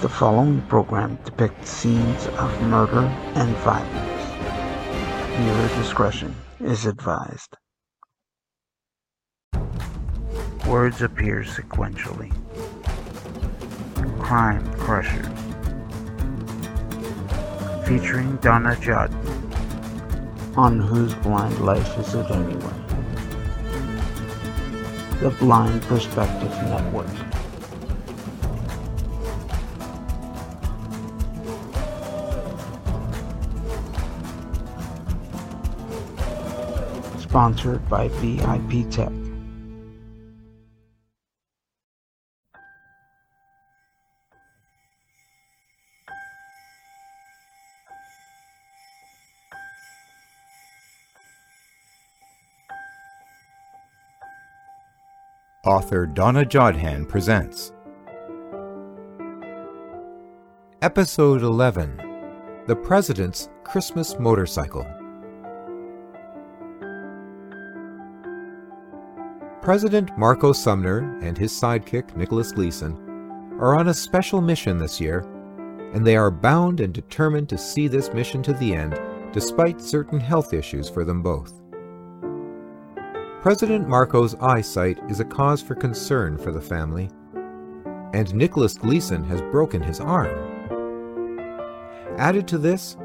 The following program depicts scenes of murder and violence. Viewer discretion is advised. Words appear sequentially. Crime Crushers. Featuring Donna Judd. On Whose Blind Life Is It Anyway? The Blind Perspective Network. Sponsored by VIP Tech. Author Donna Jodhan presents Episode 11 The President's Christmas Motorcycle. President Marco Sumner and his sidekick Nicholas Gleason are on a special mission this year, and they are bound and determined to see this mission to the end despite certain health issues for them both. President Marco's eyesight is a cause for concern for the family, and Nicholas Gleason has broken his arm. Added to this,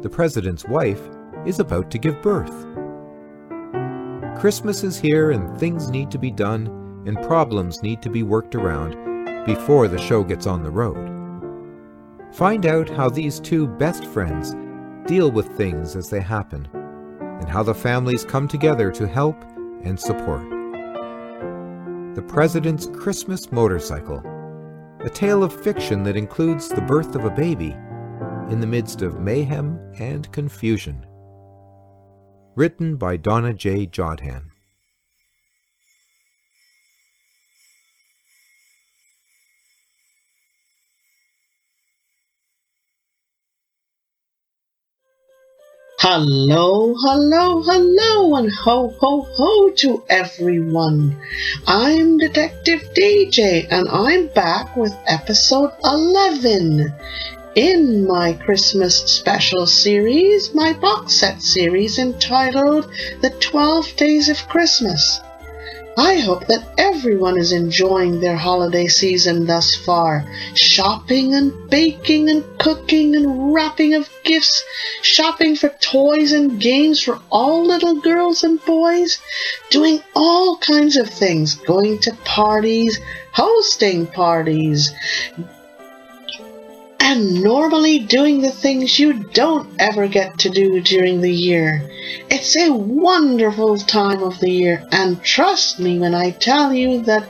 the president's wife is about to give birth. Christmas is here and things need to be done and problems need to be worked around before the show gets on the road. Find out how these two best friends deal with things as they happen and how the families come together to help and support. The President's Christmas Motorcycle, a tale of fiction that includes the birth of a baby in the midst of mayhem and confusion. Written by Donna J. Jodhan. Hello, hello, hello, and ho, ho, ho to everyone. I'm Detective DJ, and I'm back with episode 11 in my Christmas special series, my box set series entitled The 12 Days of Christmas. I hope that everyone is enjoying their holiday season thus far. Shopping and baking and cooking and wrapping of gifts, shopping for toys and games for all little girls and boys, doing all kinds of things, going to parties, hosting parties, and normally doing the things you don't ever get to do during the year. It's a wonderful time of the year, and trust me when I tell you that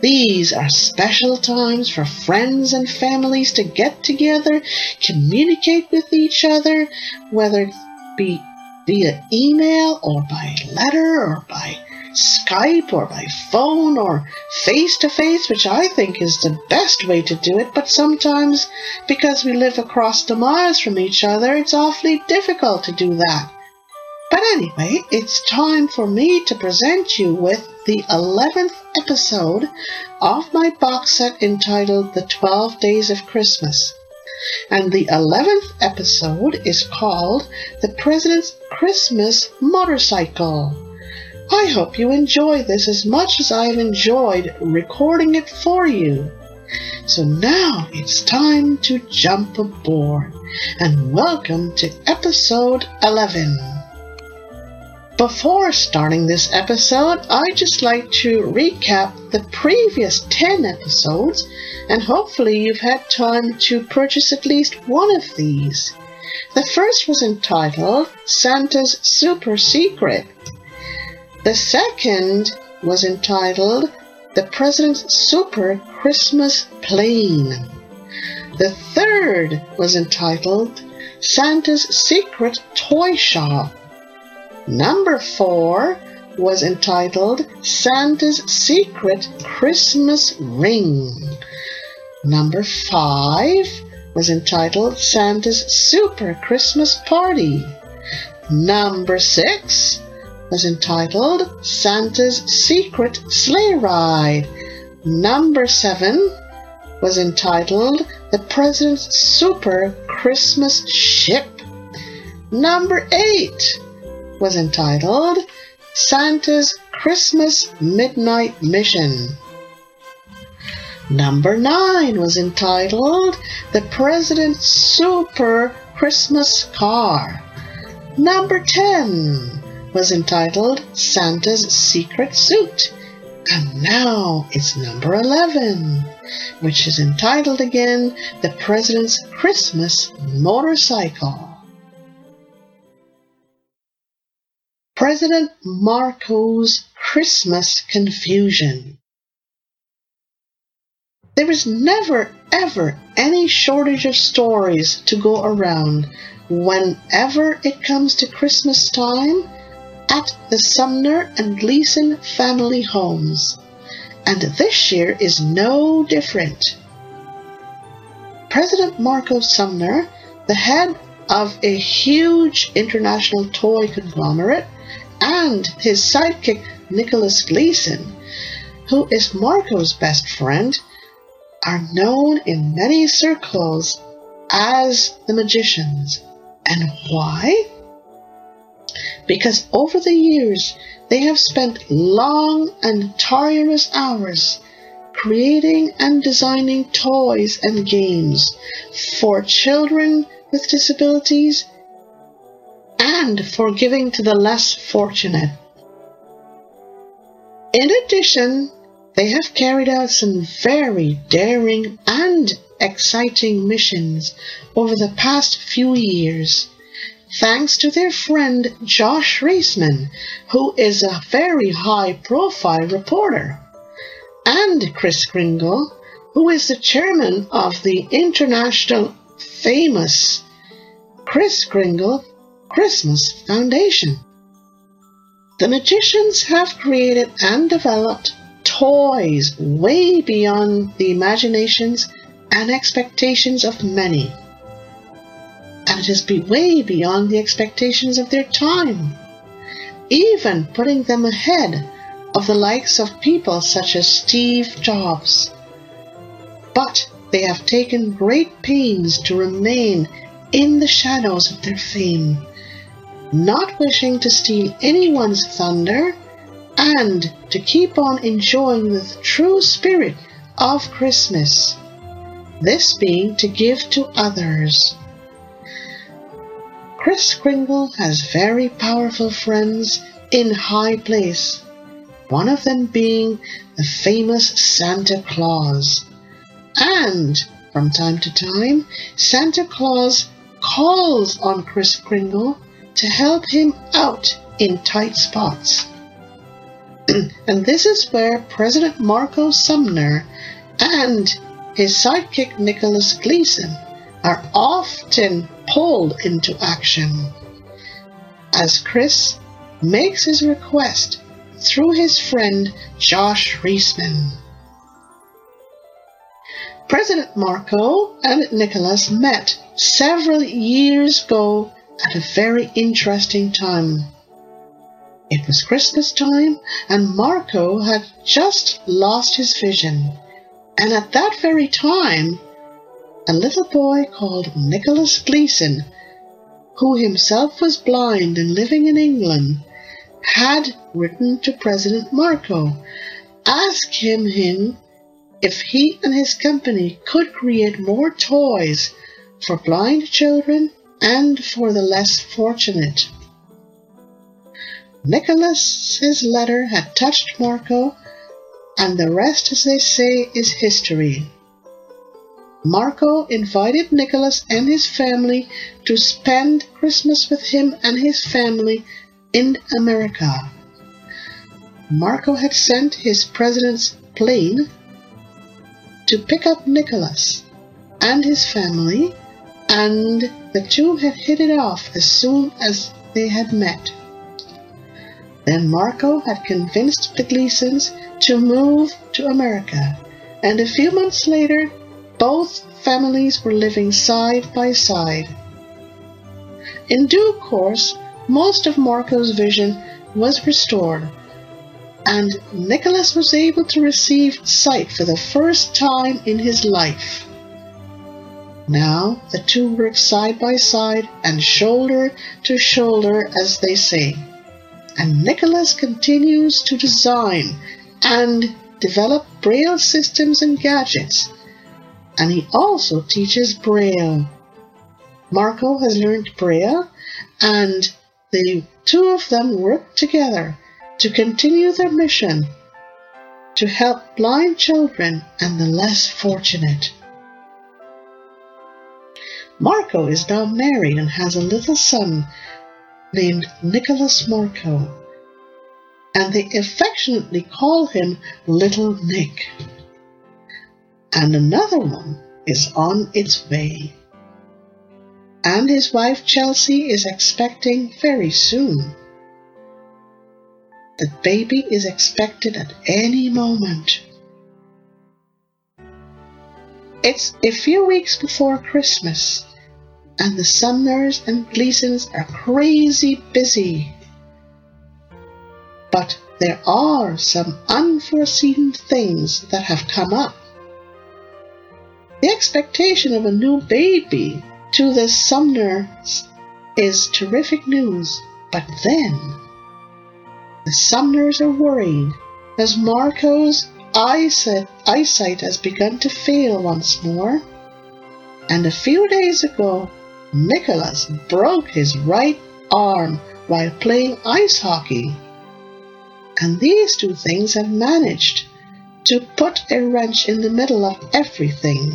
these are special times for friends and families to get together, communicate with each other, whether it be via email or by letter or by Skype or by phone or face to face, which I think is the best way to do it, but sometimes because we live across the miles from each other, it's awfully difficult to do that. But anyway, it's time for me to present you with the 11th episode of my box set entitled The 12 Days of Christmas. And the 11th episode is called The President's Christmas Motorcycle. I hope you enjoy this as much as I've enjoyed recording it for you. So now it's time to jump aboard and welcome to episode 11. Before starting this episode, I'd just like to recap the previous 10 episodes and hopefully you've had time to purchase at least one of these. The first was entitled Santa's Super Secret the second was entitled The President's Super Christmas Plane. The third was entitled Santa's Secret Toy Shop. Number four was entitled Santa's Secret Christmas Ring. Number five was entitled Santa's Super Christmas Party. Number six was entitled Santa's Secret Sleigh Ride. Number seven was entitled The President's Super Christmas Ship. Number 8 was entitled Santa's Christmas Midnight Mission. Number 9 was entitled The President's Super Christmas Car. Number 10 was entitled Santa's Secret Suit. And now it's number 11, which is entitled again The President's Christmas Motorcycle. President Marco's Christmas Confusion. There is never ever any shortage of stories to go around whenever it comes to Christmas time at the Sumner and Gleason family homes. And this year is no different. President Marco Sumner, the head of a huge international toy conglomerate, and his sidekick Nicholas Gleason, who is Marco's best friend, are known in many circles as the magicians. And why? Because over the years they have spent long and tireless hours creating and designing toys and games for children with disabilities and for giving to the less fortunate. In addition, they have carried out some very daring and exciting missions over the past few years, thanks to their friend Josh Reisman, who is a very high profile reporter, and Chris Kringle, who is the chairman of the international famous Chris Kringle Christmas Foundation. The magicians have created and developed toys way beyond the imaginations and expectations of many. And it is way beyond the expectations of their time, even putting them ahead of the likes of people such as Steve Jobs. But they have taken great pains to remain in the shadows of their fame, not wishing to steal anyone's thunder and to keep on enjoying the true spirit of Christmas, this being to give to others. Kris Kringle has very powerful friends in high place, one of them being the famous Santa Claus. And from time to time, Santa Claus calls on Kris Kringle to help him out in tight spots. and this is where President Marco Sumner and his sidekick Nicholas Gleason are often pulled into action. As Chris makes his request through his friend Josh Reisman. President Marco and Nicholas met several years ago at a very interesting time. It was Christmas time, and Marco had just lost his vision. And at that very time, a little boy called Nicholas Gleason, who himself was blind and living in England, had written to President Marco, asking him if he and his company could create more toys for blind children and for the less fortunate. Nicholas's letter had touched Marco, and the rest, as they say, is history. Marco invited Nicholas and his family to spend Christmas with him and his family in America. Marco had sent his president's plane to pick up Nicholas and his family, and the two had hit it off as soon as they had met. Then Marco had convinced the Gleasons to move to America, and a few months later, both families were living side by side. In due course, most of Marco's vision was restored, and Nicholas was able to receive sight for the first time in his life. Now the two work side by side and shoulder to shoulder, as they say. And Nicholas continues to design and develop Braille systems and gadgets. And he also teaches Braille. Marco has learned Braille, and the two of them work together to continue their mission to help blind children and the less fortunate. Marco is now married and has a little son named Nicholas Marco, and they affectionately call him Little Nick. And another one is on its way. And his wife Chelsea is expecting very soon. The baby is expected at any moment. It's a few weeks before Christmas, and the Sumners and Gleasons are crazy busy. But there are some unforeseen things that have come up. The expectation of a new baby to the Sumners is terrific news, but then the Sumners are worried as Marco's eyesight, eyesight has begun to fail once more. And a few days ago, Nicholas broke his right arm while playing ice hockey. And these two things have managed to put a wrench in the middle of everything.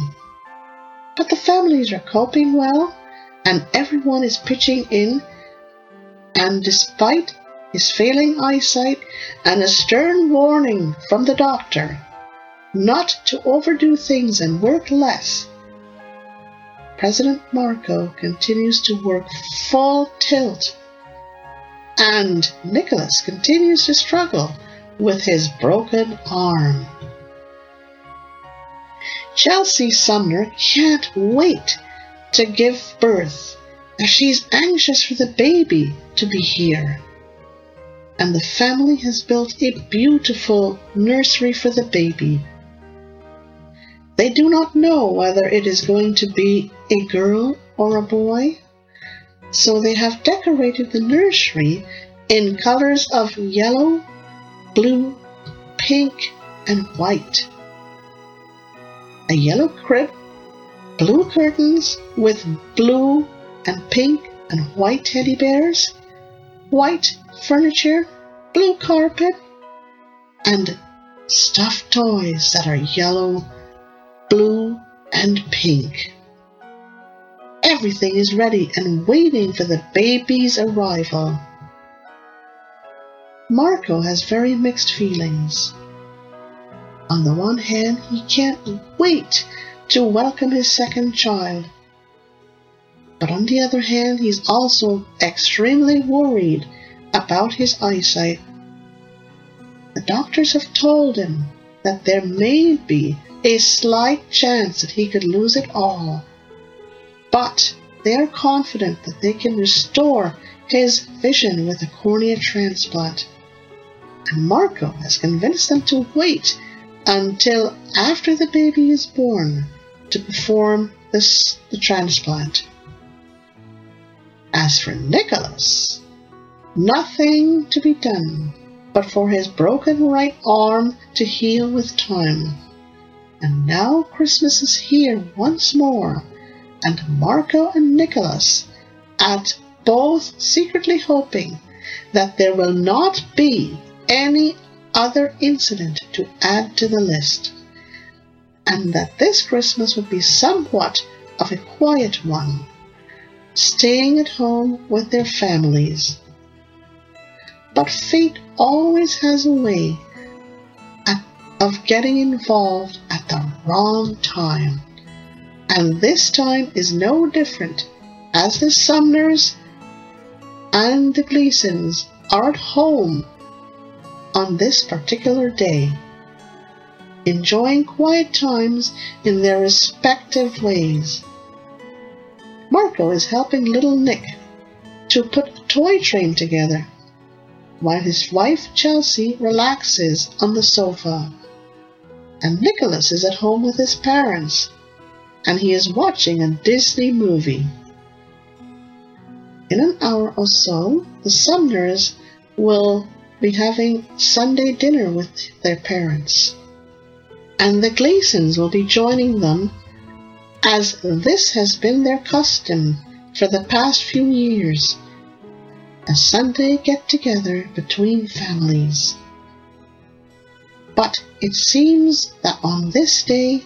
But the families are coping well, and everyone is pitching in. And despite his failing eyesight and a stern warning from the doctor not to overdo things and work less, President Marco continues to work full tilt, and Nicholas continues to struggle with his broken arm. Chelsea Sumner can't wait to give birth as she's anxious for the baby to be here. And the family has built a beautiful nursery for the baby they do not know whether it is going to be a girl or a boy, so they have decorated the nursery in colors of yellow, blue, pink, and white. A yellow crib, blue curtains with blue and pink and white teddy bears, white furniture, blue carpet, and stuffed toys that are yellow blue, and pink. Everything is ready and waiting for the baby's arrival. Marco has very mixed feelings. On the one hand, he can't wait to welcome his second child. But on the other hand, he's also extremely worried about his eyesight. The doctors have told him that there may be a slight chance that he could lose it all. But they are confident that they can restore his vision with a cornea transplant. And Marco has convinced them to wait until after the baby is born to perform this, the transplant. As for Nicholas, nothing to be done but for his broken right arm to heal with time. And now Christmas is here once more, and Marco and Nicholas at both secretly hoping that there will not be any other incident to add to the list, and that this Christmas would be somewhat of a quiet one, staying at home with their families. But fate always has a way of getting involved at the wrong time. And this time is no different, as the Sumners and the Gleasons are at home on this particular day, enjoying quiet times in their respective ways. Marco is helping little Nick to put a toy train together, while his wife Chelsea relaxes on the sofa. And Nicholas is at home with his parents, and he is watching a Disney movie. In an hour or so, the Sumners will be having Sunday dinner with their parents, and the Gleasons will be joining them as this has been their custom for the past few years a Sunday get together between families. But it seems that on this day,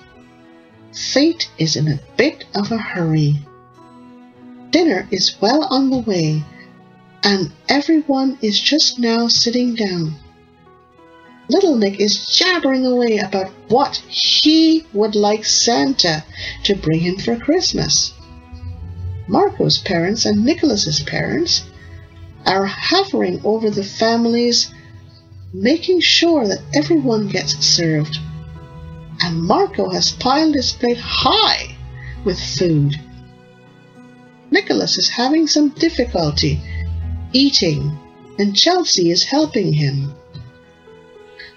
fate is in a bit of a hurry. Dinner is well on the way, and everyone is just now sitting down. Little Nick is jabbering away about what he would like Santa to bring him for Christmas. Marco's parents and Nicholas's parents are hovering over the families, making sure that everyone gets served. And Marco has piled his plate high with food. Nicholas is having some difficulty eating, and Chelsea is helping him.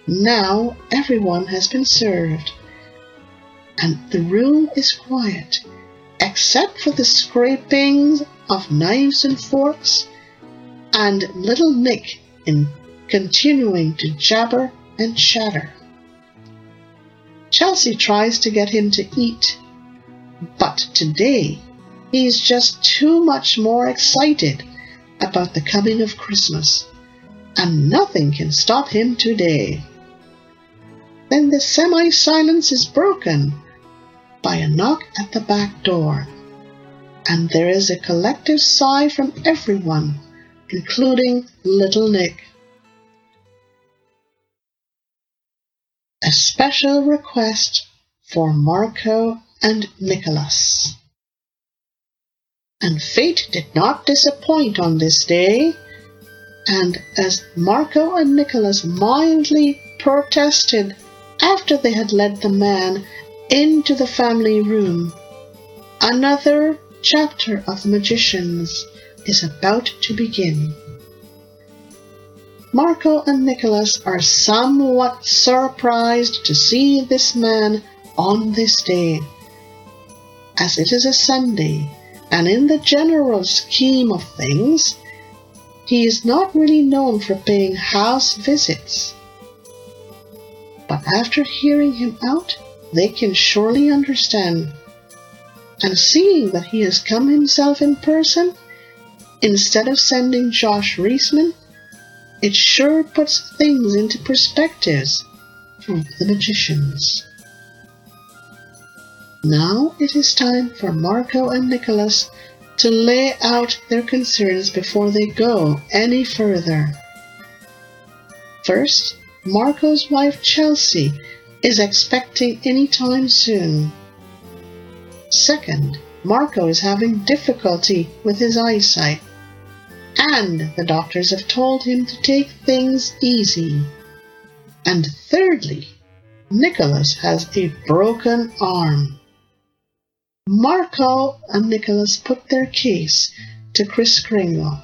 Now everyone has been served, and the room is quiet, except for the scrapings of knives and forks, and little Nick in continuing to jabber and chatter. Chelsea tries to get him to eat, but today he is just too much more excited about the coming of Christmas, and nothing can stop him today. Then the semi silence is broken by a knock at the back door, and there is a collective sigh from everyone, including little Nick. A special request for Marco and Nicholas. And fate did not disappoint on this day, and as Marco and Nicholas mildly protested after they had led the man into the family room, another chapter of the magicians is about to begin. Marco and Nicholas are somewhat surprised to see this man on this day, as it is a Sunday, and in the general scheme of things, he is not really known for paying house visits. But after hearing him out, they can surely understand. And seeing that he has come himself in person, instead of sending Josh Reisman, it sure puts things into perspectives for the magicians. Now it is time for Marco and Nicholas to lay out their concerns before they go any further. First, Marco's wife Chelsea is expecting any time soon. Second, Marco is having difficulty with his eyesight, and the doctors have told him to take things easy. And thirdly, Nicholas has a broken arm. Marco and Nicholas put their case to Chris Kringle,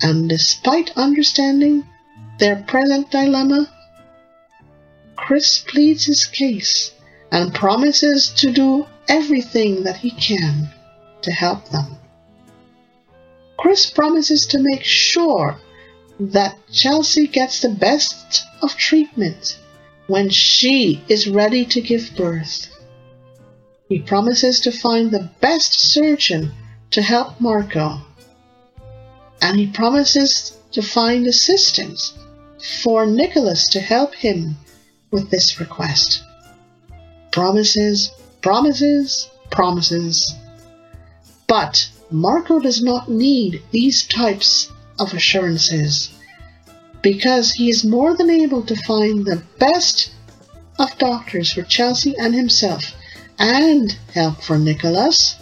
and despite understanding their present dilemma, Chris pleads his case and promises to do everything that he can to help them. Chris promises to make sure that Chelsea gets the best of treatment when she is ready to give birth. He promises to find the best surgeon to help Marco. And he promises to find assistance for Nicholas to help him with this request. Promises, promises, promises. But Marco does not need these types of assurances because he is more than able to find the best of doctors for Chelsea and himself and help for Nicholas.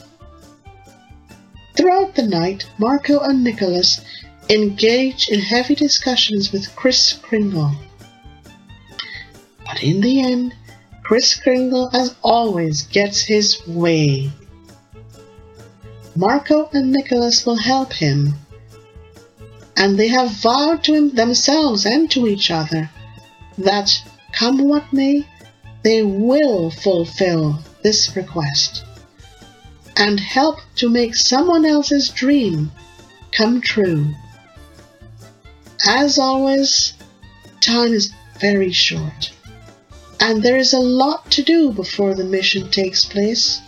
Throughout the night, Marco and Nicholas engage in heavy discussions with Kris Kringle. But in the end, Kris Kringle, as always, gets his way. Marco and Nicholas will help him, and they have vowed to him themselves and to each other that, come what may, they will fulfill this request and help to make someone else's dream come true. As always, time is very short, and there is a lot to do before the mission takes place.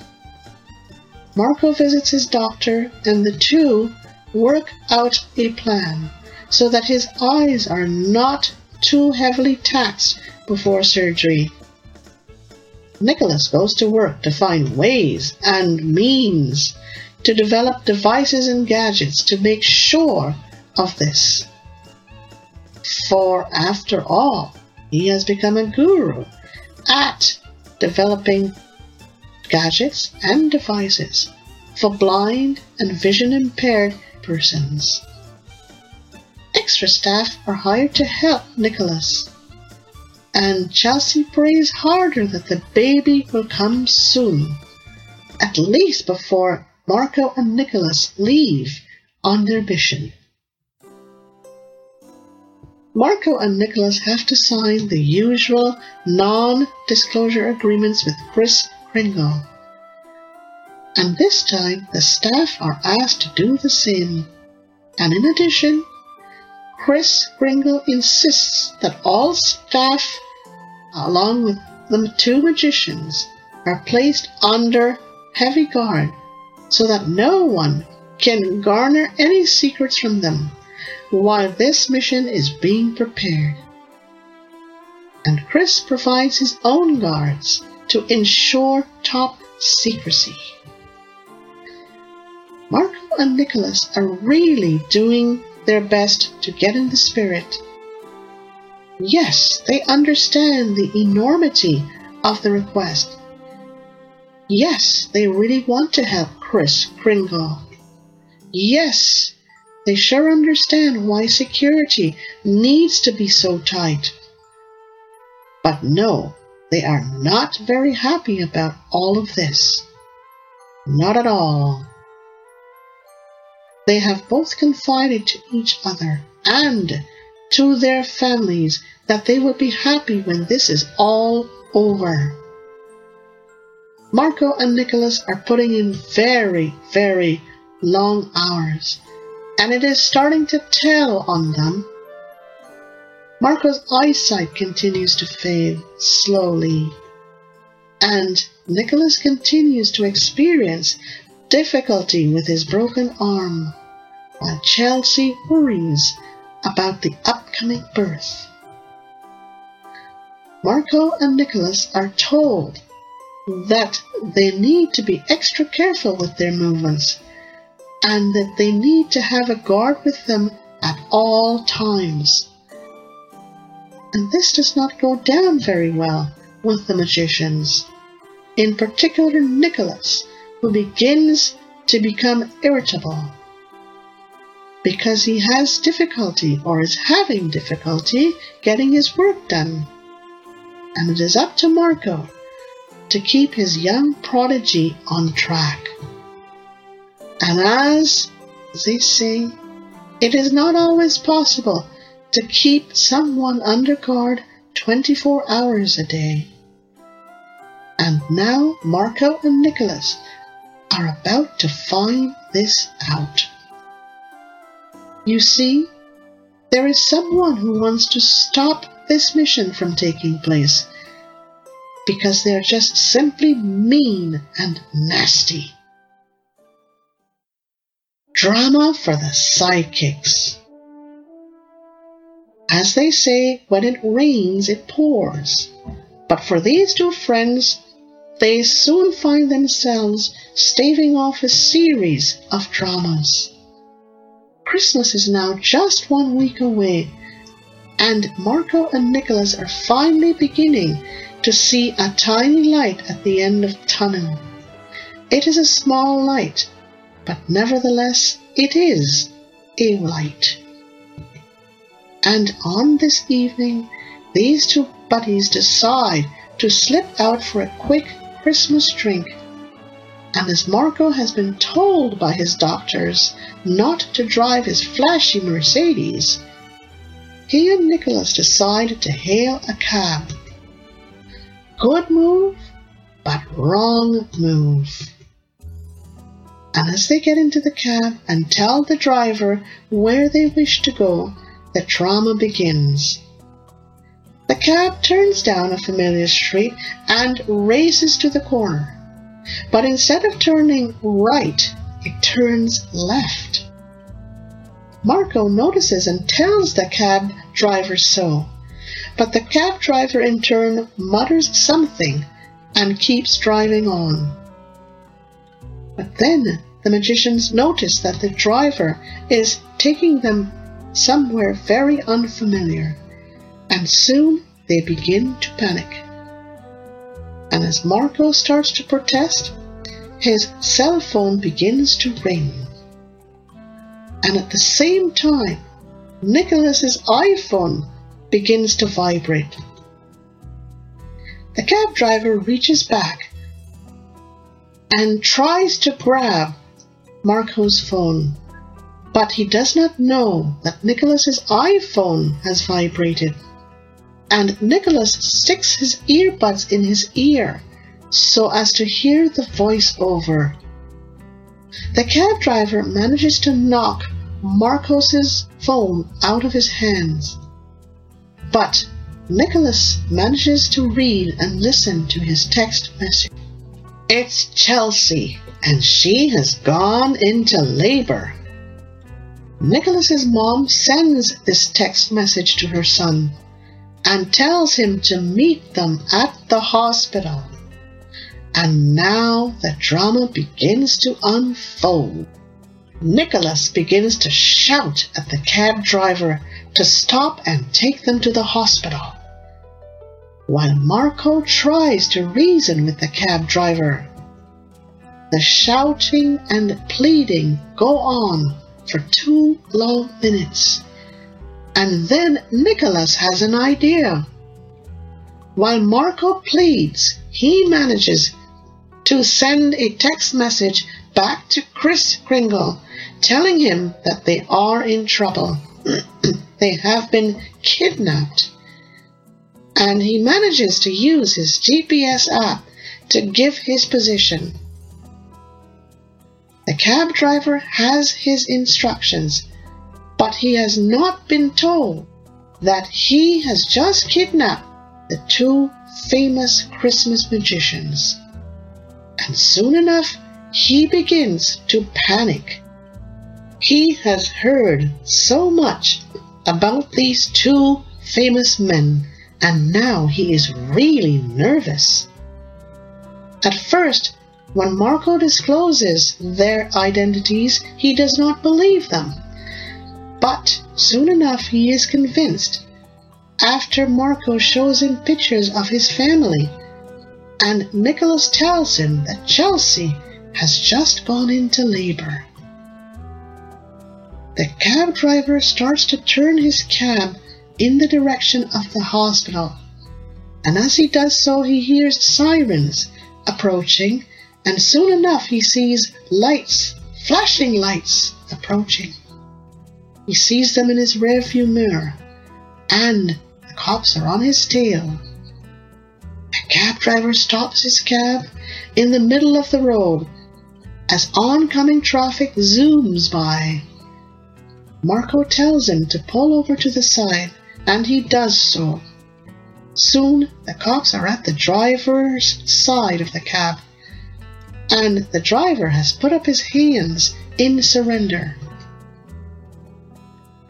Marco visits his doctor, and the two work out a plan so that his eyes are not too heavily taxed before surgery. Nicholas goes to work to find ways and means to develop devices and gadgets to make sure of this. For after all, he has become a guru at developing gadgets and devices for blind and vision impaired persons. Extra staff are hired to help Nicholas, and Chelsea prays harder that the baby will come soon, at least before Marco and Nicholas leave on their mission. Marco and Nicholas have to sign the usual non disclosure agreements with Chris Kringle and this time the staff are asked to do the same. And in addition, Chris Kringle insists that all staff, along with the two magicians, are placed under heavy guard so that no one can garner any secrets from them while this mission is being prepared. And Chris provides his own guards to ensure top secrecy. Marco and Nicholas are really doing their best to get in the spirit. Yes, they understand the enormity of the request. Yes, they really want to help Chris Kringle. Yes, they sure understand why security needs to be so tight. But no, they are not very happy about all of this. Not at all. They have both confided to each other and to their families that they will be happy when this is all over. Marco and Nicholas are putting in very, very long hours, and it is starting to tell on them. Marco's eyesight continues to fade slowly, and Nicholas continues to experience difficulty with his broken arm, while Chelsea worries about the upcoming birth. Marco and Nicholas are told that they need to be extra careful with their movements and that they need to have a guard with them at all times. And this does not go down very well with the magicians, in particular Nicholas, who begins to become irritable because he has difficulty or is having difficulty getting his work done. And it is up to Marco to keep his young prodigy on track. And as they say, it is not always possible to keep someone under guard 24 hours a day. And now Marco and Nicholas are about to find this out. You see, there is someone who wants to stop this mission from taking place because they're just simply mean and nasty. Drama for the sidekicks. As they say, when it rains, it pours. But for these two friends, they soon find themselves staving off a series of dramas. Christmas is now just one week away, and Marco and Nicholas are finally beginning to see a tiny light at the end of tunnel. It is a small light, but nevertheless it is a light. And on this evening, these two buddies decide to slip out for a quick Christmas drink. And as Marco has been told by his doctors not to drive his flashy Mercedes, he and Nicholas decide to hail a cab. Good move, but wrong move. And as they get into the cab and tell the driver where they wish to go, the drama begins. The cab turns down a familiar street and races to the corner. But instead of turning right, it turns left. Marco notices and tells the cab driver so. But the cab driver in turn mutters something and keeps driving on. But then the magicians notice that the driver is taking them somewhere very unfamiliar, and soon they begin to panic. And as Marco starts to protest, his cell phone begins to ring. And at the same time, Nicholas's iPhone begins to vibrate. The cab driver reaches back and tries to grab Marco's phone, but he does not know that Nicholas's iPhone has vibrated. And Nicholas sticks his earbuds in his ear so as to hear the voiceover. The cab driver manages to knock Marcos's phone out of his hands. But Nicholas manages to read and listen to his text message. It's Chelsea, and she has gone into labor. Nicholas's mom sends this text message to her son and tells him to meet them at the hospital. And now the drama begins to unfold. Nicholas begins to shout at the cab driver to stop and take them to the hospital. While Marco tries to reason with the cab driver, the shouting and pleading go on for two long minutes. And then Nicholas has an idea. While Marco pleads, he manages to send a text message back to Chris Kringle telling him that they are in trouble. they have been kidnapped. And he manages to use his GPS app to give his position. The cab driver has his instructions, but he has not been told that he has just kidnapped the two famous Christmas magicians. And soon enough, he begins to panic. He has heard so much about these two famous men, and now he is really nervous. At first, when Marco discloses their identities, he does not believe them. But soon enough, he is convinced after Marco shows him pictures of his family, and Nicholas tells him that Chelsea has just gone into labor. The cab driver starts to turn his cab in the direction of the hospital, and as he does so, he hears sirens approaching, and soon enough he sees lights, flashing lights, approaching. He sees them in his rearview mirror, and the cops are on his tail. The cab driver stops his cab in the middle of the road as oncoming traffic zooms by. Marco tells him to pull over to the side, and he does so. Soon the cops are at the driver's side of the cab, and the driver has put up his hands in surrender.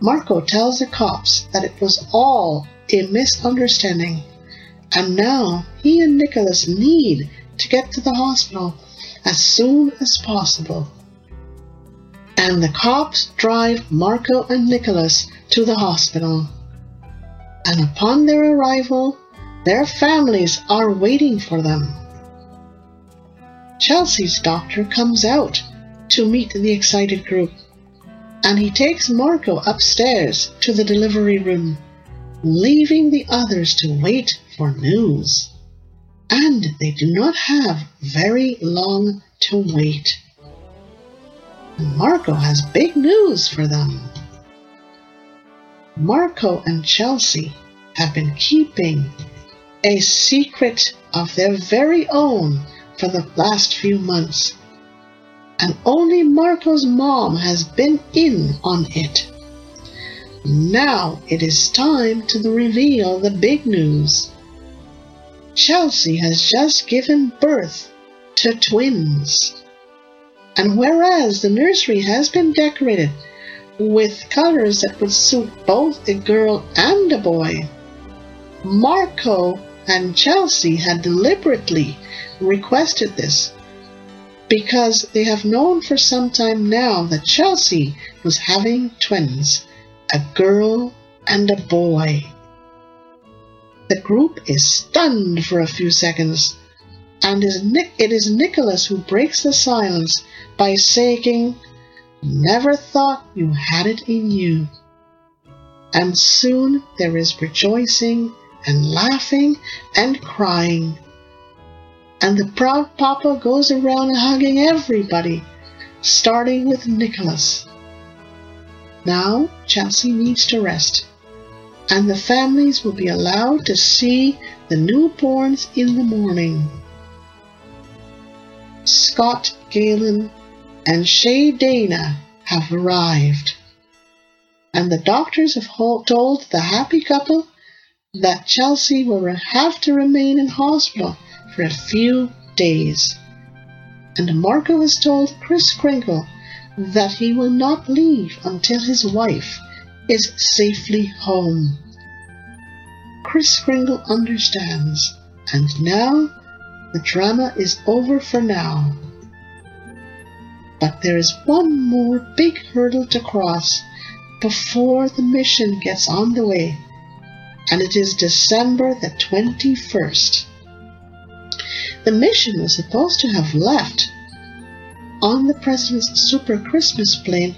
Marco tells the cops that it was all a misunderstanding, and now he and Nicholas need to get to the hospital as soon as possible and the cops drive Marco and Nicholas to the hospital. And upon their arrival, their families are waiting for them. Chelsea's doctor comes out to meet the excited group, and he takes Marco upstairs to the delivery room, leaving the others to wait for news. And they do not have very long to wait. Marco has big news for them. Marco and Chelsea have been keeping a secret of their very own for the last few months. And only Marco's mom has been in on it. Now it is time to reveal the big news. Chelsea has just given birth to twins. And whereas the nursery has been decorated with colors that would suit both a girl and a boy, Marco and Chelsea had deliberately requested this because they have known for some time now that Chelsea was having twins, a girl and a boy. The group is stunned for a few seconds, and it is Nicholas who breaks the silence by saying, Never thought you had it in you. And soon there is rejoicing and laughing and crying. And the proud papa goes around hugging everybody, starting with Nicholas. Now Chelsea needs to rest, and the families will be allowed to see the newborns in the morning. Scott Galen and Shay Dana have arrived, and the doctors have told the happy couple that Chelsea will have to remain in hospital for a few days. And Marco has told Kris Kringle that he will not leave until his wife is safely home. Kris Kringle understands, and now the drama is over for now. But there is one more big hurdle to cross before the mission gets on the way and it is December the 21st. The mission was supposed to have left on the President's Super Christmas plane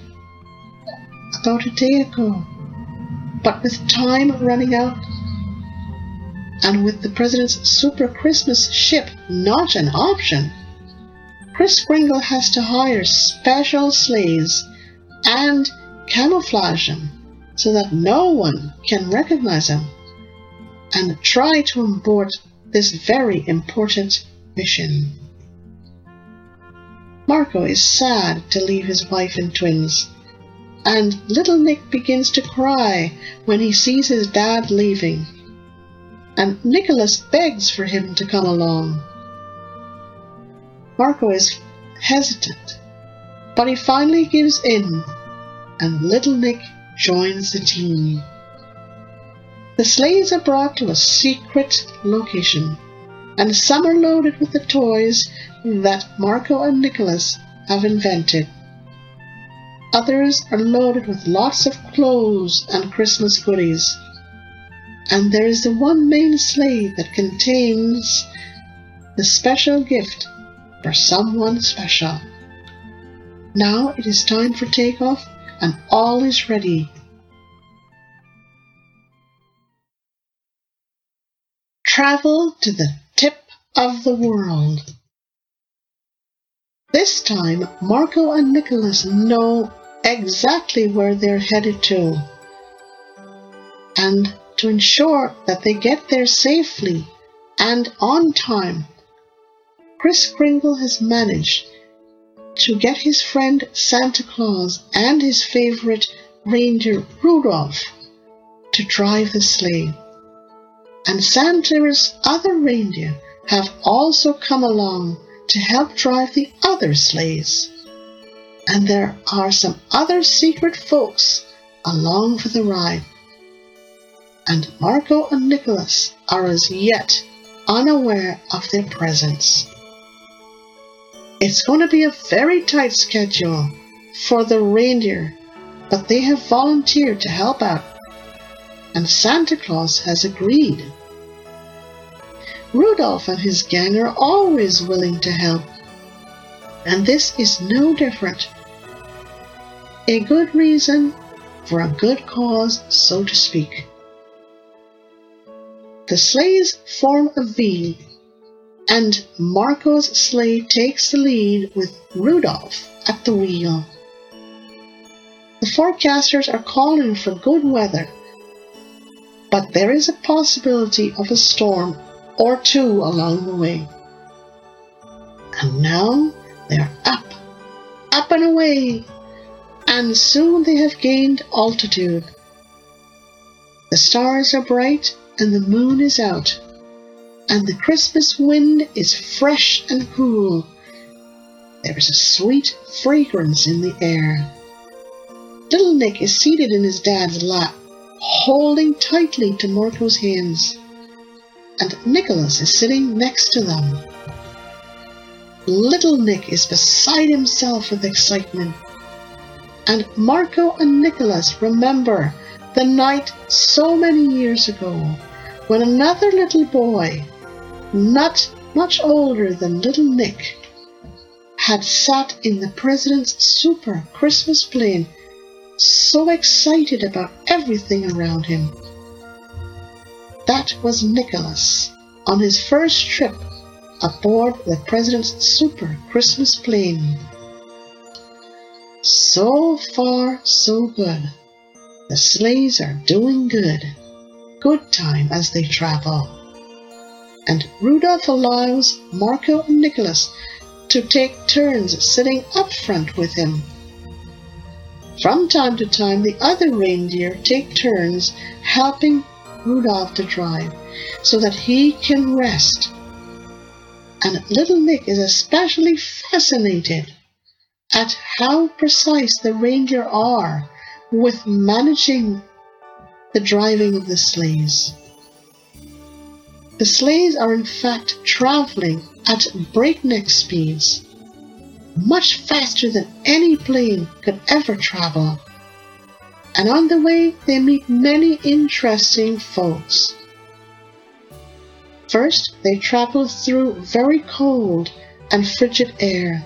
about a day ago. But with time running out, and with the President's Super Christmas ship not an option, Chris Kringle has to hire special sleighs and camouflage them so that no one can recognize him and try to abort this very important mission. Marco is sad to leave his wife and twins, and little Nick begins to cry when he sees his dad leaving. And Nicholas begs for him to come along. Marco is hesitant, but he finally gives in, and little Nick joins the team. The sleighs are brought to a secret location, and some are loaded with the toys that Marco and Nicholas have invented. Others are loaded with lots of clothes and Christmas goodies. And there is the one main sleigh that contains the special gift for someone special. Now it is time for takeoff, and all is ready travel to the of the world. This time, Marco and Nicholas know exactly where they're headed to. And to ensure that they get there safely and on time, Chris Kringle has managed to get his friend Santa Claus and his favorite reindeer Rudolph to drive the sleigh and Santa's other reindeer have also come along to help drive the other sleighs. And there are some other secret folks along for the ride. And Marco and Nicholas are as yet unaware of their presence. It's going to be a very tight schedule for the reindeer, but they have volunteered to help out and Santa Claus has agreed. Rudolph and his gang are always willing to help, and this is no different. A good reason for a good cause, so to speak. The sleighs form a V, and Marco's sleigh takes the lead with Rudolph at the wheel. The forecasters are calling for good weather, but there is a possibility of a storm or two along the way. And now they are up, up and away, and soon they have gained altitude. The stars are bright and the moon is out, and the Christmas wind is fresh and cool. There is a sweet fragrance in the air. Little Nick is seated in his dad's lap, holding tightly to Marco's hands, and Nicholas is sitting next to them. Little Nick is beside himself with excitement. And Marco and Nicholas remember the night so many years ago when another little boy, not much older than little Nick, had sat in the president's super Christmas plane so excited about everything around him. That was Nicholas on his first trip aboard the President's Super Christmas plane. So far, so good. The sleighs are doing good. Good time as they travel. And Rudolph allows Marco and Nicholas to take turns sitting up front with him. From time to time, the other reindeer take turns helping Rudolph to drive so that he can rest and little Nick is especially fascinated at how precise the reindeer are with managing the driving of the sleighs. The sleighs are in fact traveling at breakneck speeds, much faster than any plane could ever travel. And on the way, they meet many interesting folks. First, they travel through very cold and frigid air,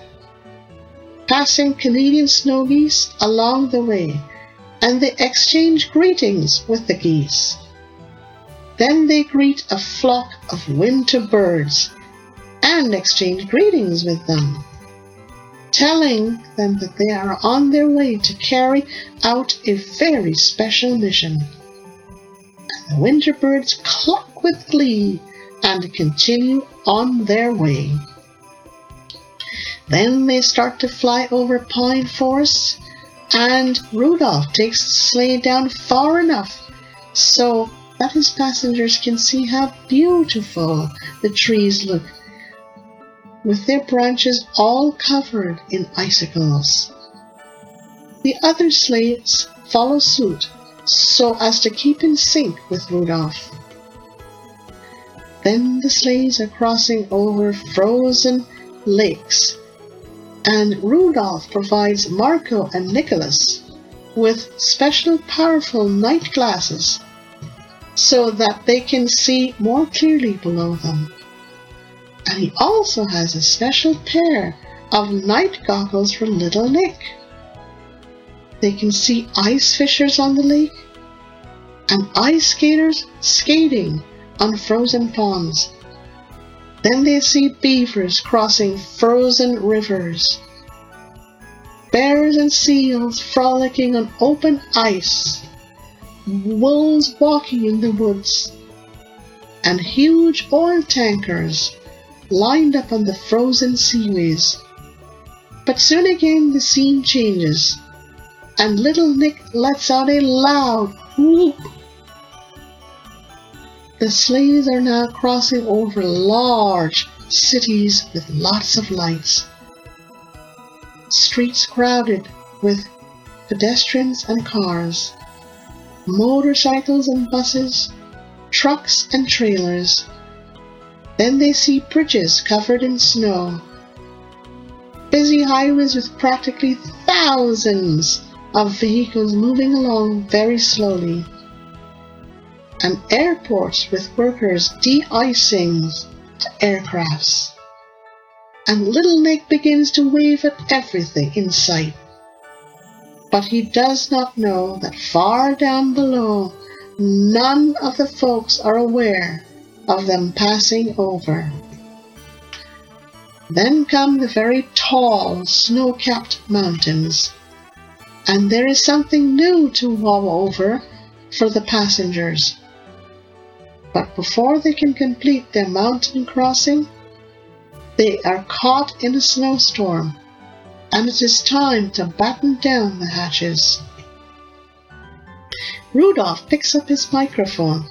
passing Canadian snow geese along the way, and they exchange greetings with the geese. Then they greet a flock of winter birds and exchange greetings with them, telling them that they are on their way to carry out a very special mission. And the winter birds cluck with glee and continue on their way. Then they start to fly over pine forests, and Rudolph takes the sleigh down far enough so that his passengers can see how beautiful the trees look, with their branches all covered in icicles. The other sleighs follow suit so as to keep in sync with Rudolph. Then the sleighs are crossing over frozen lakes, and Rudolph provides Marco and Nicholas with special powerful night glasses so that they can see more clearly below them. And he also has a special pair of night goggles for little Nick. They can see ice fishers on the lake and ice skaters skating on frozen ponds. Then they see beavers crossing frozen rivers, bears and seals frolicking on open ice, wolves walking in the woods, and huge oil tankers lined up on the frozen seaways. But soon again the scene changes, and little Nick lets out a loud whoop the sleighs are now crossing over large cities with lots of lights. Streets crowded with pedestrians and cars, motorcycles and buses, trucks and trailers. Then they see bridges covered in snow, busy highways with practically thousands of vehicles moving along very slowly and airports with workers de-icing aircrafts. And little Nick begins to wave at everything in sight. But he does not know that far down below, none of the folks are aware of them passing over. Then come the very tall, snow capped mountains, and there is something new to wow over for the passengers. But before they can complete their mountain crossing, they are caught in a snowstorm, and it is time to batten down the hatches. Rudolph picks up his microphone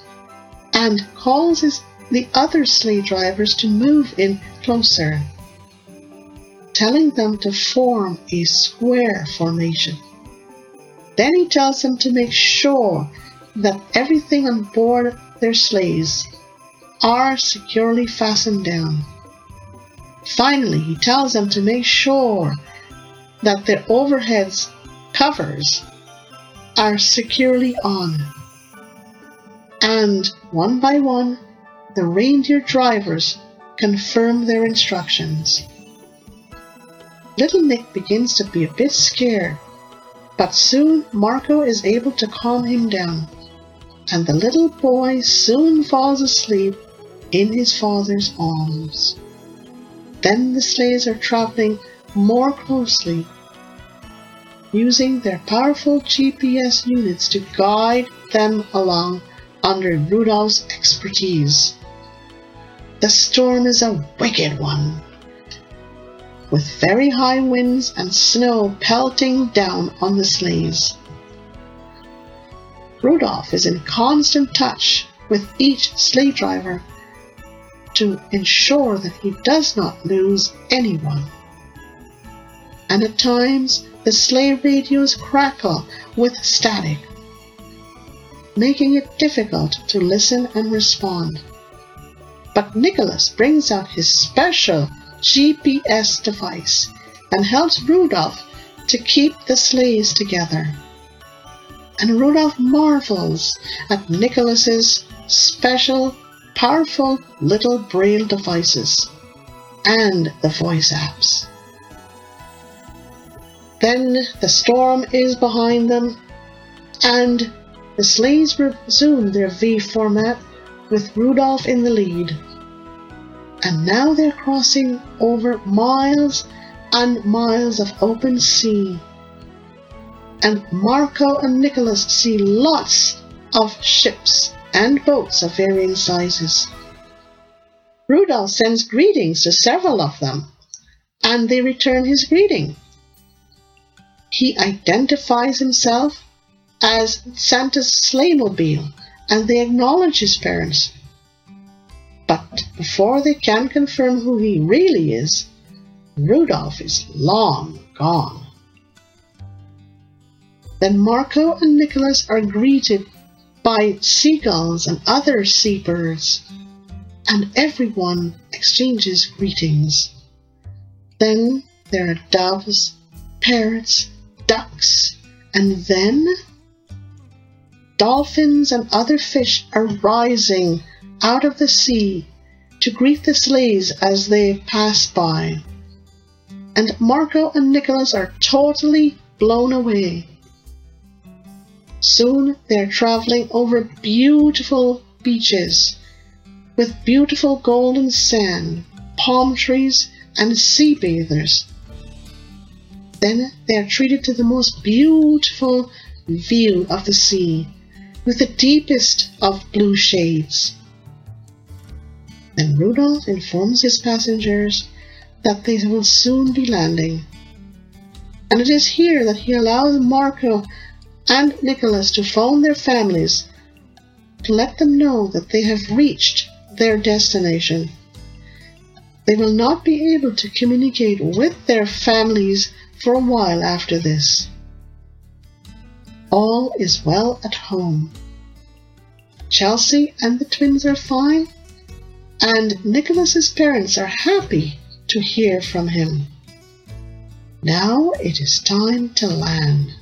and calls his, the other sleigh drivers to move in closer telling them to form a square formation. Then he tells them to make sure that everything on board their sleighs are securely fastened down. Finally, he tells them to make sure that their overheads covers are securely on. And one by one, the reindeer drivers confirm their instructions. Little Nick begins to be a bit scared, but soon Marco is able to calm him down, and the little boy soon falls asleep in his father's arms. Then the sleighs are traveling more closely, using their powerful GPS units to guide them along under Rudolph's expertise. The storm is a wicked one with very high winds and snow pelting down on the sleighs. Rudolph is in constant touch with each sleigh driver to ensure that he does not lose anyone. And at times, the sleigh radios crackle with static, making it difficult to listen and respond. But Nicholas brings out his special GPS device and helps Rudolph to keep the sleighs together. And Rudolph marvels at Nicholas's special, powerful little braille devices and the voice apps. Then the storm is behind them, and the sleighs resume their V format with Rudolph in the lead and now they're crossing over miles and miles of open sea. And Marco and Nicholas see lots of ships and boats of varying sizes. Rudolph sends greetings to several of them, and they return his greeting. He identifies himself as Santa's sleighmobile, and they acknowledge his parents but before they can confirm who he really is, Rudolph is long gone. Then Marco and Nicholas are greeted by seagulls and other seabirds, and everyone exchanges greetings. Then there are doves, parrots, ducks, and then dolphins and other fish are rising out of the sea to greet the sleighs as they pass by. And Marco and Nicholas are totally blown away. Soon they're traveling over beautiful beaches with beautiful golden sand, palm trees, and sea bathers. Then they are treated to the most beautiful view of the sea with the deepest of blue shades. Then Rudolph informs his passengers that they will soon be landing. And it is here that he allows Marco and Nicholas to phone their families to let them know that they have reached their destination. They will not be able to communicate with their families for a while after this. All is well at home. Chelsea and the twins are fine, and Nicholas's parents are happy to hear from him. Now it is time to land.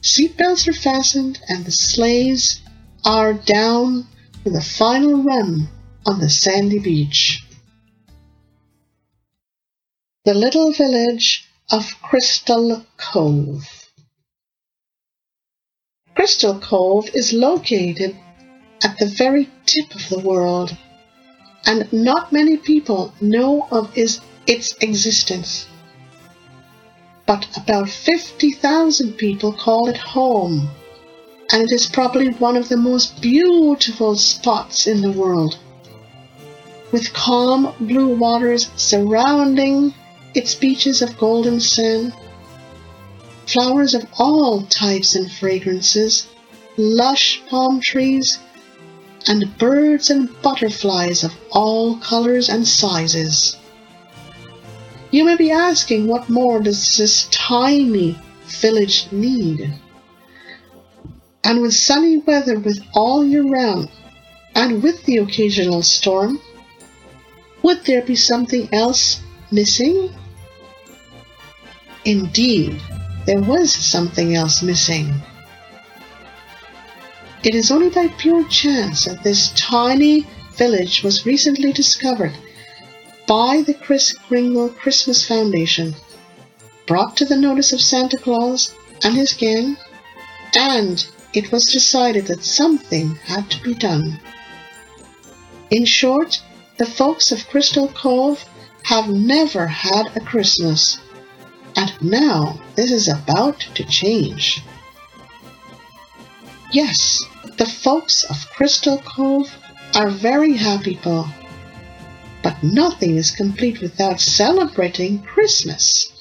Seatbelts are fastened and the sleighs are down for the final run on the sandy beach. The little village of Crystal Cove. Crystal Cove is located at the very tip of the world and not many people know of its, its existence. But about 50,000 people call it home, and it is probably one of the most beautiful spots in the world. With calm blue waters surrounding its beaches of golden sand, flowers of all types and fragrances, lush palm trees, and birds and butterflies of all colors and sizes. You may be asking what more does this tiny village need? And with sunny weather with all year round, and with the occasional storm, would there be something else missing? Indeed, there was something else missing. It is only by pure chance that this tiny village was recently discovered by the Chris Kringle Christmas Foundation, brought to the notice of Santa Claus and his gang, and it was decided that something had to be done. In short, the folks of Crystal Cove have never had a Christmas and now this is about to change. Yes, the folks of Crystal Cove are very happy people. But nothing is complete without celebrating Christmas.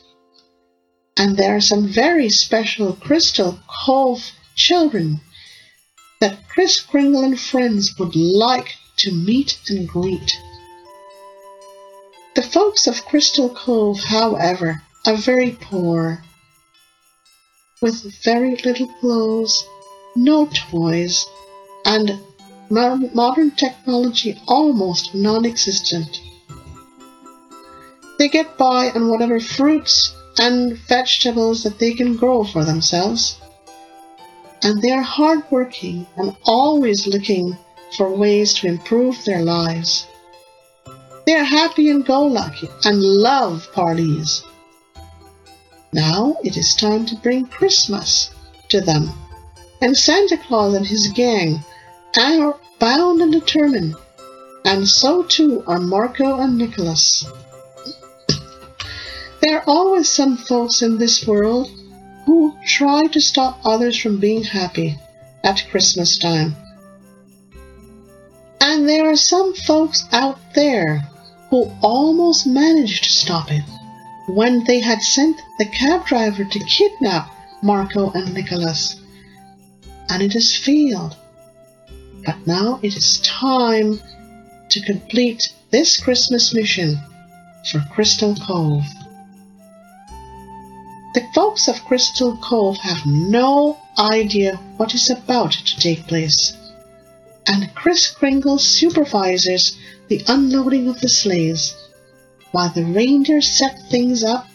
And there are some very special Crystal Cove children that Chris Kringle and friends would like to meet and greet. The folks of Crystal Cove, however, are very poor, with very little clothes, no toys, and modern technology almost non existent. They get by on whatever fruits and vegetables that they can grow for themselves. And they are hardworking and always looking for ways to improve their lives. They are happy and go lucky and love parties. Now it is time to bring Christmas to them. And Santa Claus and his gang are bound and determined, and so too are Marco and Nicholas. there are always some folks in this world who try to stop others from being happy at Christmas time. And there are some folks out there who almost manage to stop it when they had sent the cab driver to kidnap Marco and Nicholas. And it has failed. But now it is time to complete this Christmas mission for Crystal Cove. The folks of Crystal Cove have no idea what is about to take place, and Kris Kringle supervises the unloading of the sleighs while the reindeer set things up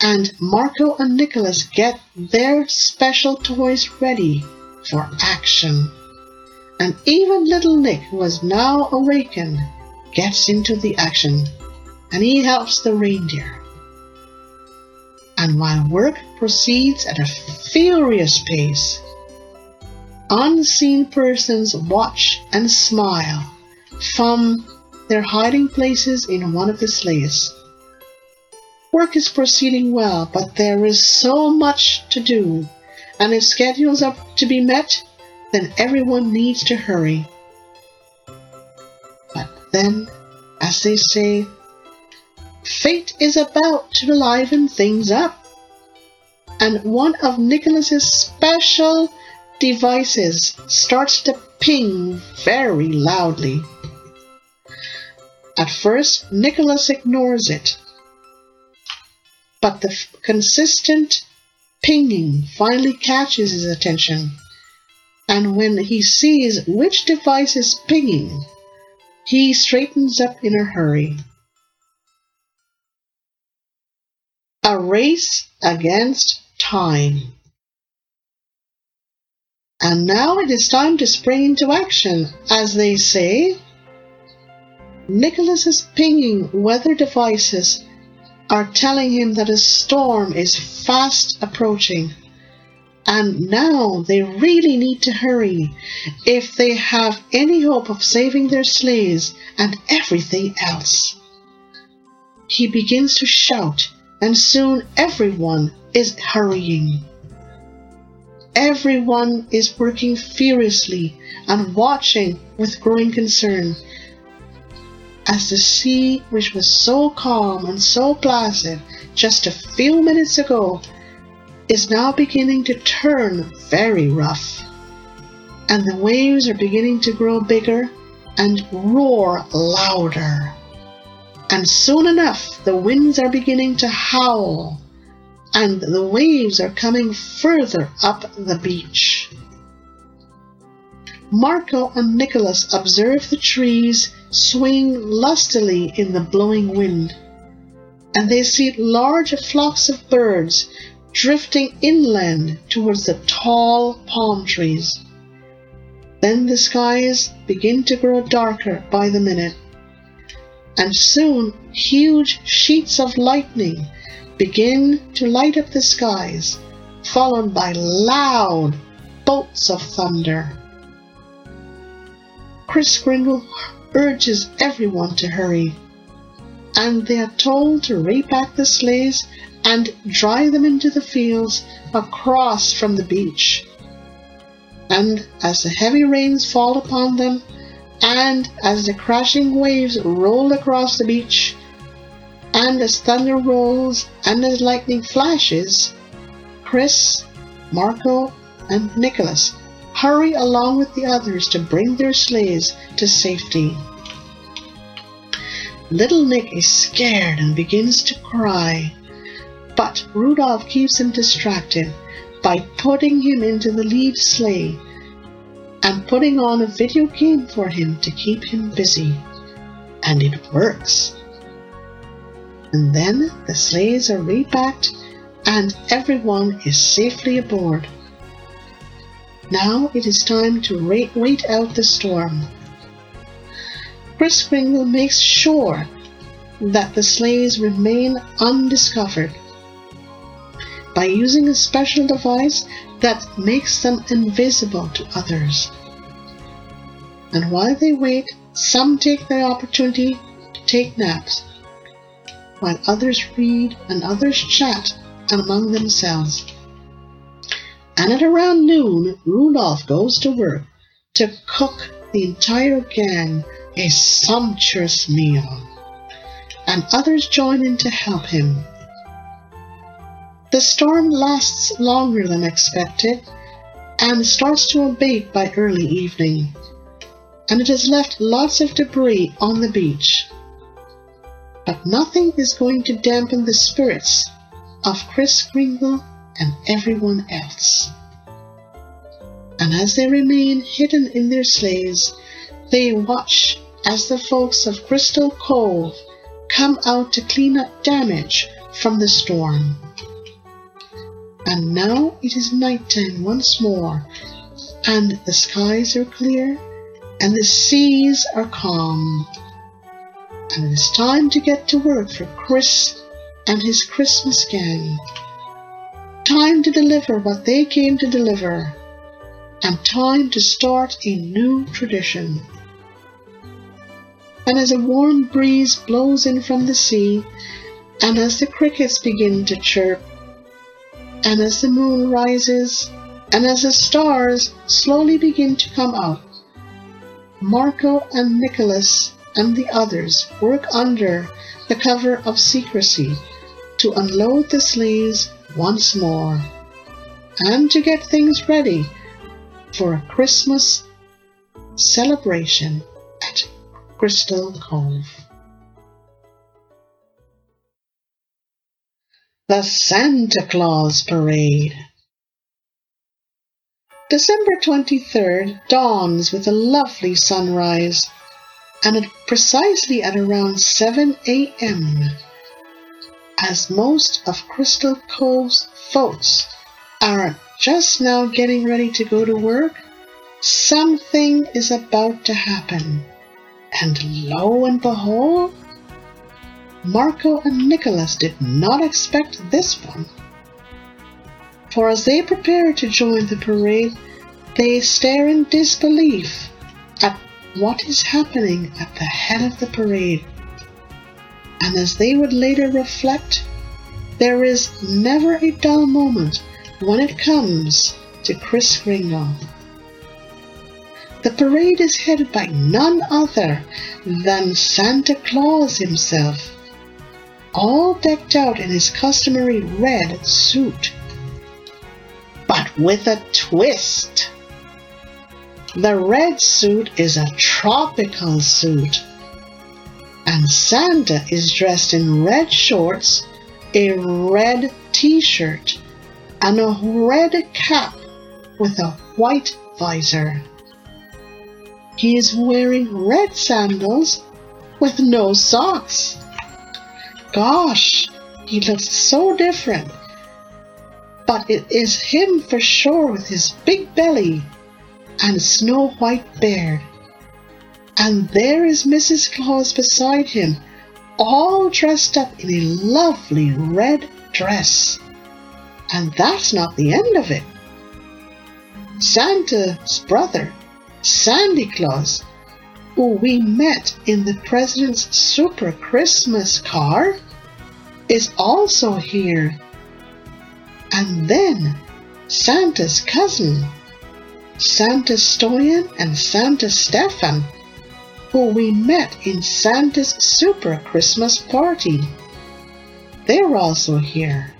and Marco and Nicholas get their special toys ready for action. And even little Nick, who has now awakened, gets into the action and he helps the reindeer. And while work proceeds at a furious pace, unseen persons watch and smile from their hiding places in one of the sleighs. Work is proceeding well, but there is so much to do, and if schedules are to be met, then everyone needs to hurry. But then, as they say, fate is about to liven things up. And one of Nicholas's special devices starts to ping very loudly. At first, Nicholas ignores it, but the consistent pinging finally catches his attention, and when he sees which device is pinging, he straightens up in a hurry. A race against time. And now it is time to spring into action, as they say. Nicholas's pinging weather devices are telling him that a storm is fast approaching, And now they really need to hurry if they have any hope of saving their sleighs and everything else. He begins to shout, and soon everyone is hurrying. Everyone is working furiously and watching with growing concern as the sea, which was so calm and so placid just a few minutes ago, is now beginning to turn very rough. And the waves are beginning to grow bigger and roar louder. And soon enough, the winds are beginning to howl, and the waves are coming further up the beach. Marco and Nicholas observe the trees swing lustily in the blowing wind, and they see large flocks of birds drifting inland towards the tall palm trees. Then the skies begin to grow darker by the minute, and soon huge sheets of lightning begin to light up the skies, followed by loud bolts of thunder. Kris Kringle urges everyone to hurry, and they are told to rake back the sleighs and drive them into the fields across from the beach. And as the heavy rains fall upon them, and as the crashing waves roll across the beach, and as thunder rolls and as lightning flashes, Chris, Marco, and Nicholas hurry along with the others to bring their sleighs to safety. Little Nick is scared and begins to cry, but Rudolph keeps him distracted by putting him into the lead sleigh and putting on a video game for him to keep him busy. And it works. And then the sleighs are repacked and everyone is safely aboard. Now it is time to wait out the storm. Kris Kringle makes sure that the sleighs remain undiscovered by using a special device that makes them invisible to others. And while they wait, some take the opportunity to take naps, while others read and others chat among themselves. And at around noon, Rudolph goes to work to cook the entire gang a sumptuous meal, and others join in to help him. The storm lasts longer than expected and starts to abate by early evening, and it has left lots of debris on the beach. But nothing is going to dampen the spirits of Chris Kringle and everyone else. And as they remain hidden in their sleighs, they watch as the folks of Crystal Cove come out to clean up damage from the storm. And now it is nighttime once more, and the skies are clear, and the seas are calm. And it is time to get to work for Chris and his Christmas gang time to deliver what they came to deliver, and time to start a new tradition. And as a warm breeze blows in from the sea, and as the crickets begin to chirp, and as the moon rises, and as the stars slowly begin to come out, Marco and Nicholas and the others work under the cover of secrecy to unload the sleighs once more and to get things ready for a Christmas celebration at Crystal Cove. The Santa Claus Parade. December 23rd dawns with a lovely sunrise, and at precisely at around 7 a.m as most of Crystal Cove's folks are just now getting ready to go to work, something is about to happen. And lo and behold, Marco and Nicholas did not expect this one. For as they prepare to join the parade, they stare in disbelief at what is happening at the head of the parade. And as they would later reflect, there is never a dull moment when it comes to Chris Kringle. The parade is headed by none other than Santa Claus himself, all decked out in his customary red suit. But with a twist. The red suit is a tropical suit, and Santa is dressed in red shorts, a red t shirt, and a red cap with a white visor. He is wearing red sandals with no socks. Gosh, he looks so different. But it is him for sure with his big belly and snow white beard. And there is Mrs. Claus beside him, all dressed up in a lovely red dress. And that's not the end of it. Santa's brother, Sandy Claus, who we met in the President's Super Christmas car, is also here. And then Santa's cousin, Santa Stoyan and Santa Stefan, who we met in Santa's Super Christmas party. They're also here.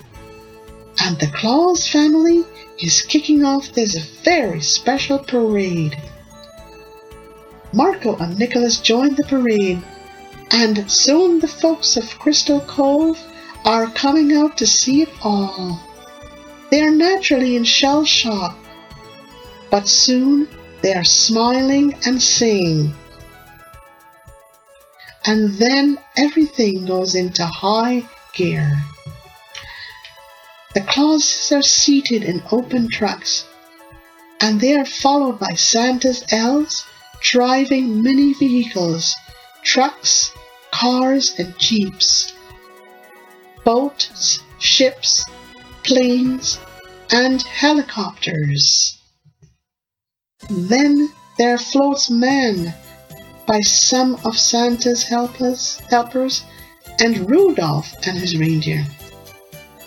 And the Claus family is kicking off this very special parade. Marco and Nicholas join the parade, and soon the folks of Crystal Cove are coming out to see it all. They are naturally in shell shock, but soon they are smiling and singing. And then everything goes into high gear. The Clauses are seated in open trucks, and they are followed by Santa's elves driving mini vehicles, trucks, cars, and jeeps, boats, ships, planes, and helicopters. Then there floats man by some of Santa's helpers, helpers and Rudolph and his reindeer.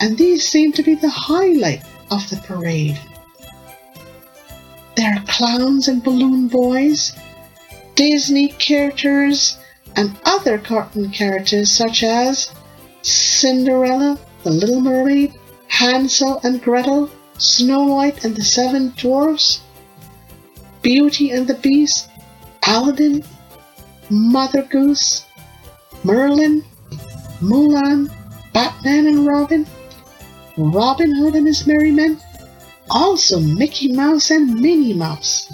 And these seem to be the highlight of the parade. There are clowns and balloon boys, Disney characters, and other cartoon characters such as Cinderella, The Little Mermaid, Hansel and Gretel, Snow White and the Seven Dwarfs, Beauty and the Beast, Aladdin, Mother Goose, Merlin, Mulan, Batman and Robin, Robin Hood and his merry men, also Mickey Mouse and Minnie Mouse,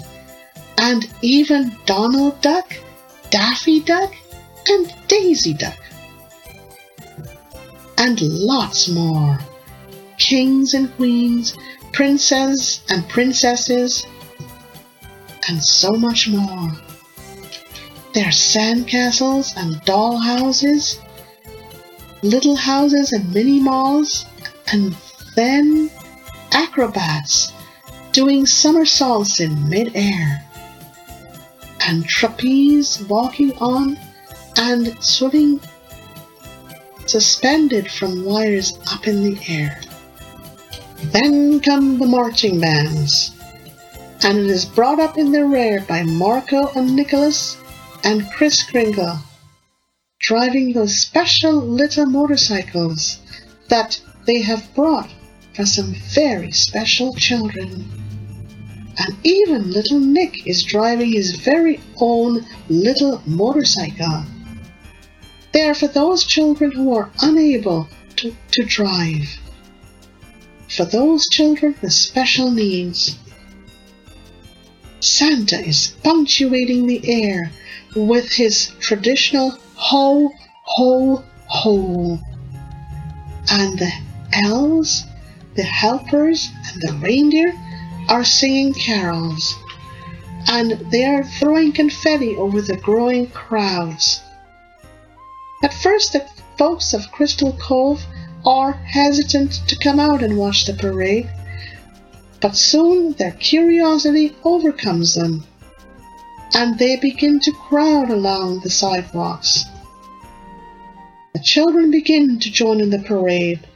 and even Donald Duck, Daffy Duck, and Daisy Duck. And lots more. Kings and queens, princes and princesses, and so much more. There are sandcastles and doll houses, little houses and mini malls, and then acrobats doing somersaults in midair, and trapeze walking on and swimming suspended from wires up in the air. Then come the marching bands, and it is brought up in the rear by Marco and Nicholas and Chris Kringle, driving those special little motorcycles that they have brought for some very special children. And even little Nick is driving his very own little motorcycle. They are for those children who are unable to, to drive. For those children with special needs. Santa is punctuating the air with his traditional ho, ho, ho. And the elves, the helpers, and the reindeer are singing carols. And they are throwing confetti over the growing crowds. At first, the folks of Crystal Cove are hesitant to come out and watch the parade But soon their curiosity overcomes them, and they begin to crowd along the sidewalks. The children begin to join in the parade,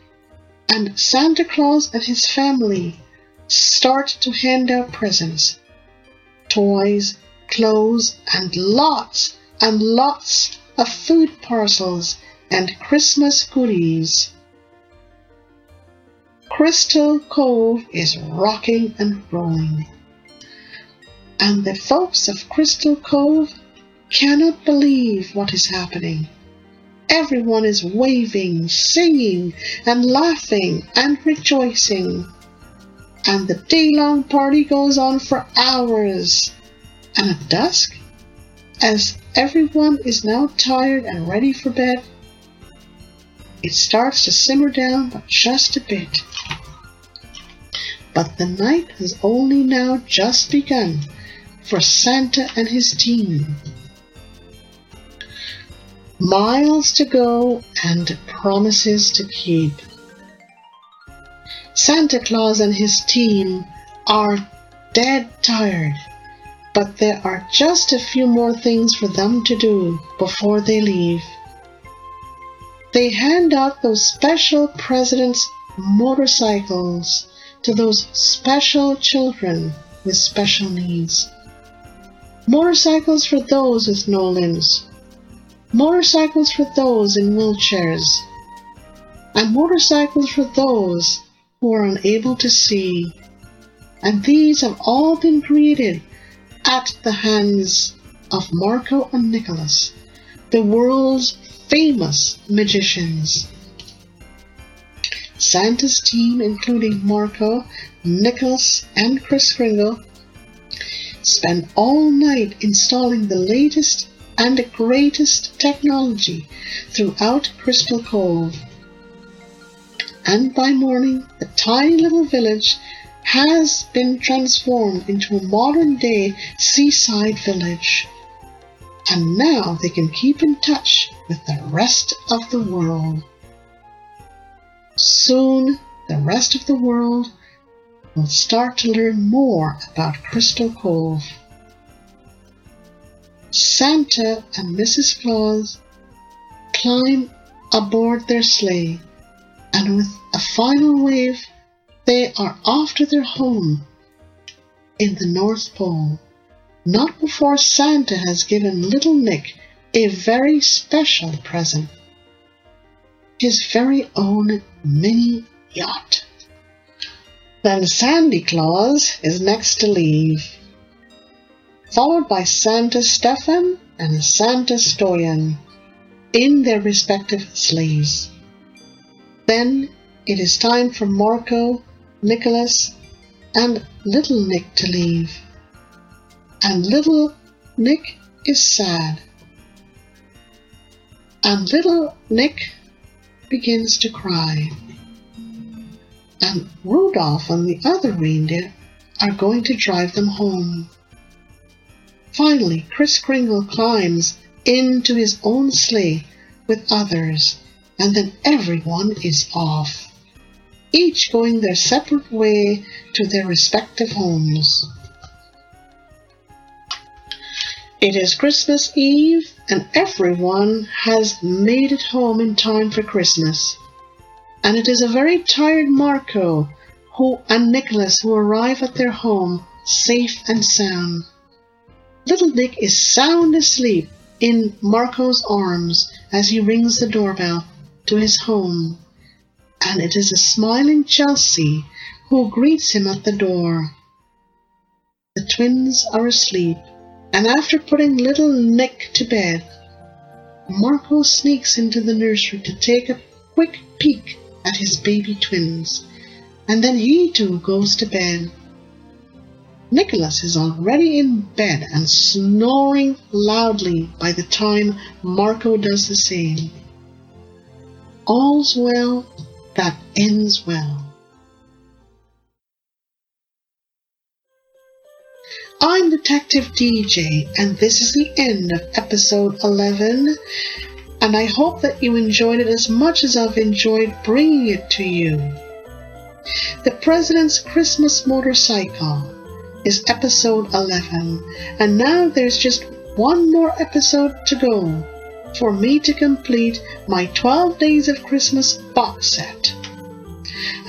and Santa Claus and his family start to hand out presents toys, clothes, and lots and lots of food parcels and Christmas goodies. Crystal Cove is rocking and rolling. And the folks of Crystal Cove cannot believe what is happening. Everyone is waving, singing, and laughing and rejoicing. And the day long party goes on for hours. And at dusk, as everyone is now tired and ready for bed, it starts to simmer down but just a bit. But the night has only now just begun for Santa and his team. Miles to go and promises to keep. Santa Claus and his team are dead tired, but there are just a few more things for them to do before they leave. They hand out those special president's motorcycles to those special children with special needs. Motorcycles for those with no limbs. Motorcycles for those in wheelchairs. And motorcycles for those who are unable to see. And these have all been created at the hands of Marco and Nicholas, the world's famous magicians. Santa's team, including Marco, Nicholas, and Kris Kringle, spent all night installing the latest and the greatest technology throughout Crystal Cove. And by morning, the tiny little village has been transformed into a modern day seaside village. And now they can keep in touch with the rest of the world. Soon, the rest of the world will start to learn more about Crystal Cove. Santa and Mrs. Claus climb aboard their sleigh, and with a final wave, they are off to their home in the North Pole. Not before Santa has given little Nick a very special present his very own mini yacht. Then Sandy Claus is next to leave, followed by Santa Stefan and Santa Stoyan in their respective sleighs. Then it is time for Marco, Nicholas, and little Nick to leave. And little Nick is sad. And little Nick begins to cry. And Rudolph and the other reindeer are going to drive them home. Finally, Kris Kringle climbs into his own sleigh with others, and then everyone is off, each going their separate way to their respective homes. It is Christmas Eve, and everyone has made it home in time for Christmas. And it is a very tired Marco who and Nicholas who arrive at their home safe and sound. Little Nick is sound asleep in Marco's arms as he rings the doorbell to his home, and it is a smiling Chelsea who greets him at the door. The twins are asleep and after putting little Nick to bed, Marco sneaks into the nursery to take a quick peek at his baby twins, and then he too goes to bed. Nicholas is already in bed and snoring loudly by the time Marco does the same. All's well that ends well. I'm Detective DJ, and this is the end of episode 11. And I hope that you enjoyed it as much as I've enjoyed bringing it to you. The President's Christmas Motorcycle is episode 11, and now there's just one more episode to go for me to complete my 12 Days of Christmas box set.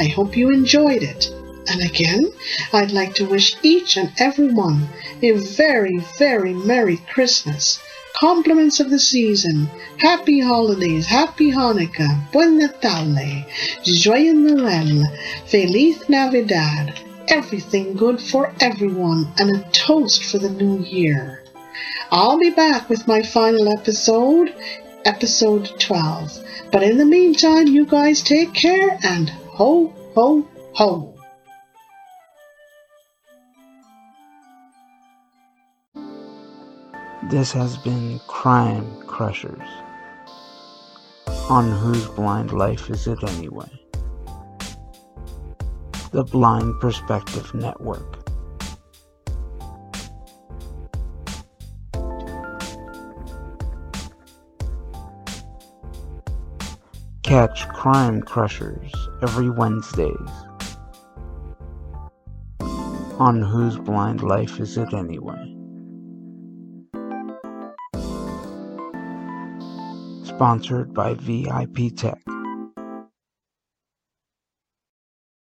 I hope you enjoyed it. And again, I'd like to wish each and every one a very, very Merry Christmas. Compliments of the season. Happy holidays. Happy Hanukkah. Buen Natale. Joyeux Noël. Feliz Navidad. Everything good for everyone and a toast for the new year. I'll be back with my final episode, episode 12. But in the meantime, you guys take care and ho, ho, ho. This has been Crime Crushers. On whose blind life is it anyway? The Blind Perspective Network. Catch Crime Crushers every Wednesdays. On whose blind life is it anyway? Sponsored by VIP Tech.